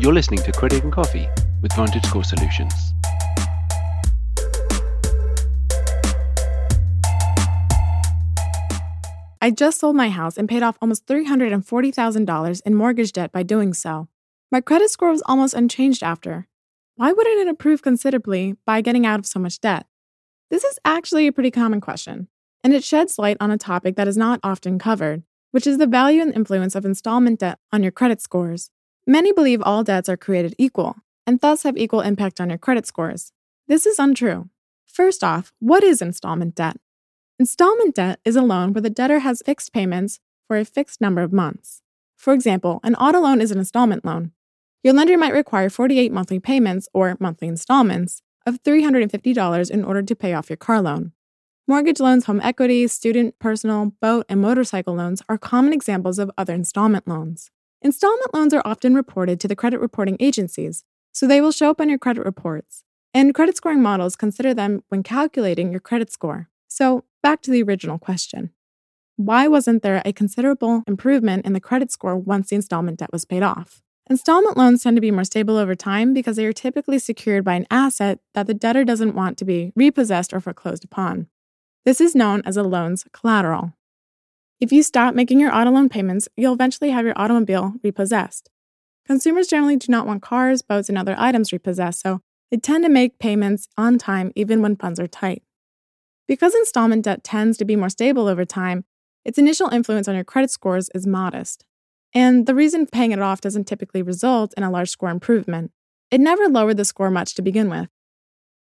You're listening to Credit and Coffee with VantageScore Solutions. I just sold my house and paid off almost $340,000 in mortgage debt by doing so. My credit score was almost unchanged after. Why wouldn't it improve considerably by getting out of so much debt? This is actually a pretty common question, and it sheds light on a topic that is not often covered, which is the value and influence of installment debt on your credit scores. Many believe all debts are created equal, and thus have equal impact on your credit scores. This is untrue. First off, what is installment debt? Installment debt is a loan where the debtor has fixed payments for a fixed number of months. For example, an auto loan is an installment loan. Your lender might require 48 monthly payments or monthly installments of $350 in order to pay off your car loan. Mortgage loans, home equity, student, personal, boat, and motorcycle loans are common examples of other installment loans. Installment loans are often reported to the credit reporting agencies, so they will show up on your credit reports. And credit scoring models consider them when calculating your credit score. So, back to the original question Why wasn't there a considerable improvement in the credit score once the installment debt was paid off? Installment loans tend to be more stable over time because they are typically secured by an asset that the debtor doesn't want to be repossessed or foreclosed upon. This is known as a loan's collateral. If you stop making your auto loan payments, you'll eventually have your automobile repossessed. Consumers generally do not want cars, boats, and other items repossessed, so they tend to make payments on time even when funds are tight. Because installment debt tends to be more stable over time, its initial influence on your credit scores is modest. And the reason paying it off doesn't typically result in a large score improvement. It never lowered the score much to begin with.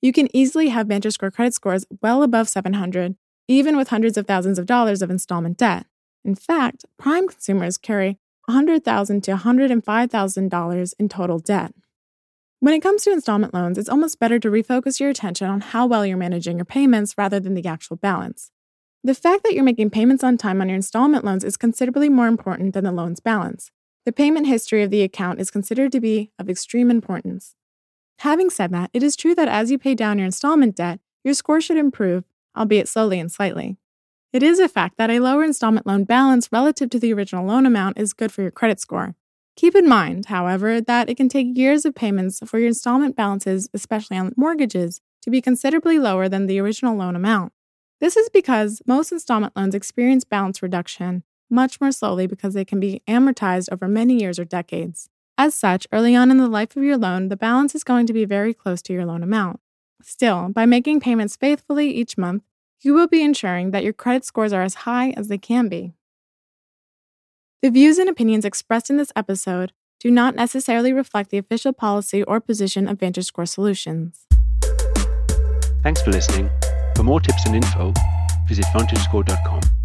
You can easily have VantageScore credit scores well above 700, even with hundreds of thousands of dollars of installment debt. In fact, prime consumers carry 100,000 to $105,000 in total debt. When it comes to installment loans, it's almost better to refocus your attention on how well you're managing your payments rather than the actual balance. The fact that you're making payments on time on your installment loans is considerably more important than the loan's balance. The payment history of the account is considered to be of extreme importance. Having said that, it is true that as you pay down your installment debt, your score should improve, albeit slowly and slightly. It is a fact that a lower installment loan balance relative to the original loan amount is good for your credit score. Keep in mind, however, that it can take years of payments for your installment balances, especially on mortgages, to be considerably lower than the original loan amount. This is because most installment loans experience balance reduction much more slowly because they can be amortized over many years or decades. As such, early on in the life of your loan, the balance is going to be very close to your loan amount. Still, by making payments faithfully each month, you will be ensuring that your credit scores are as high as they can be. The views and opinions expressed in this episode do not necessarily reflect the official policy or position of VantageScore Solutions. Thanks for listening. For more tips and info, visit VantageScore.com.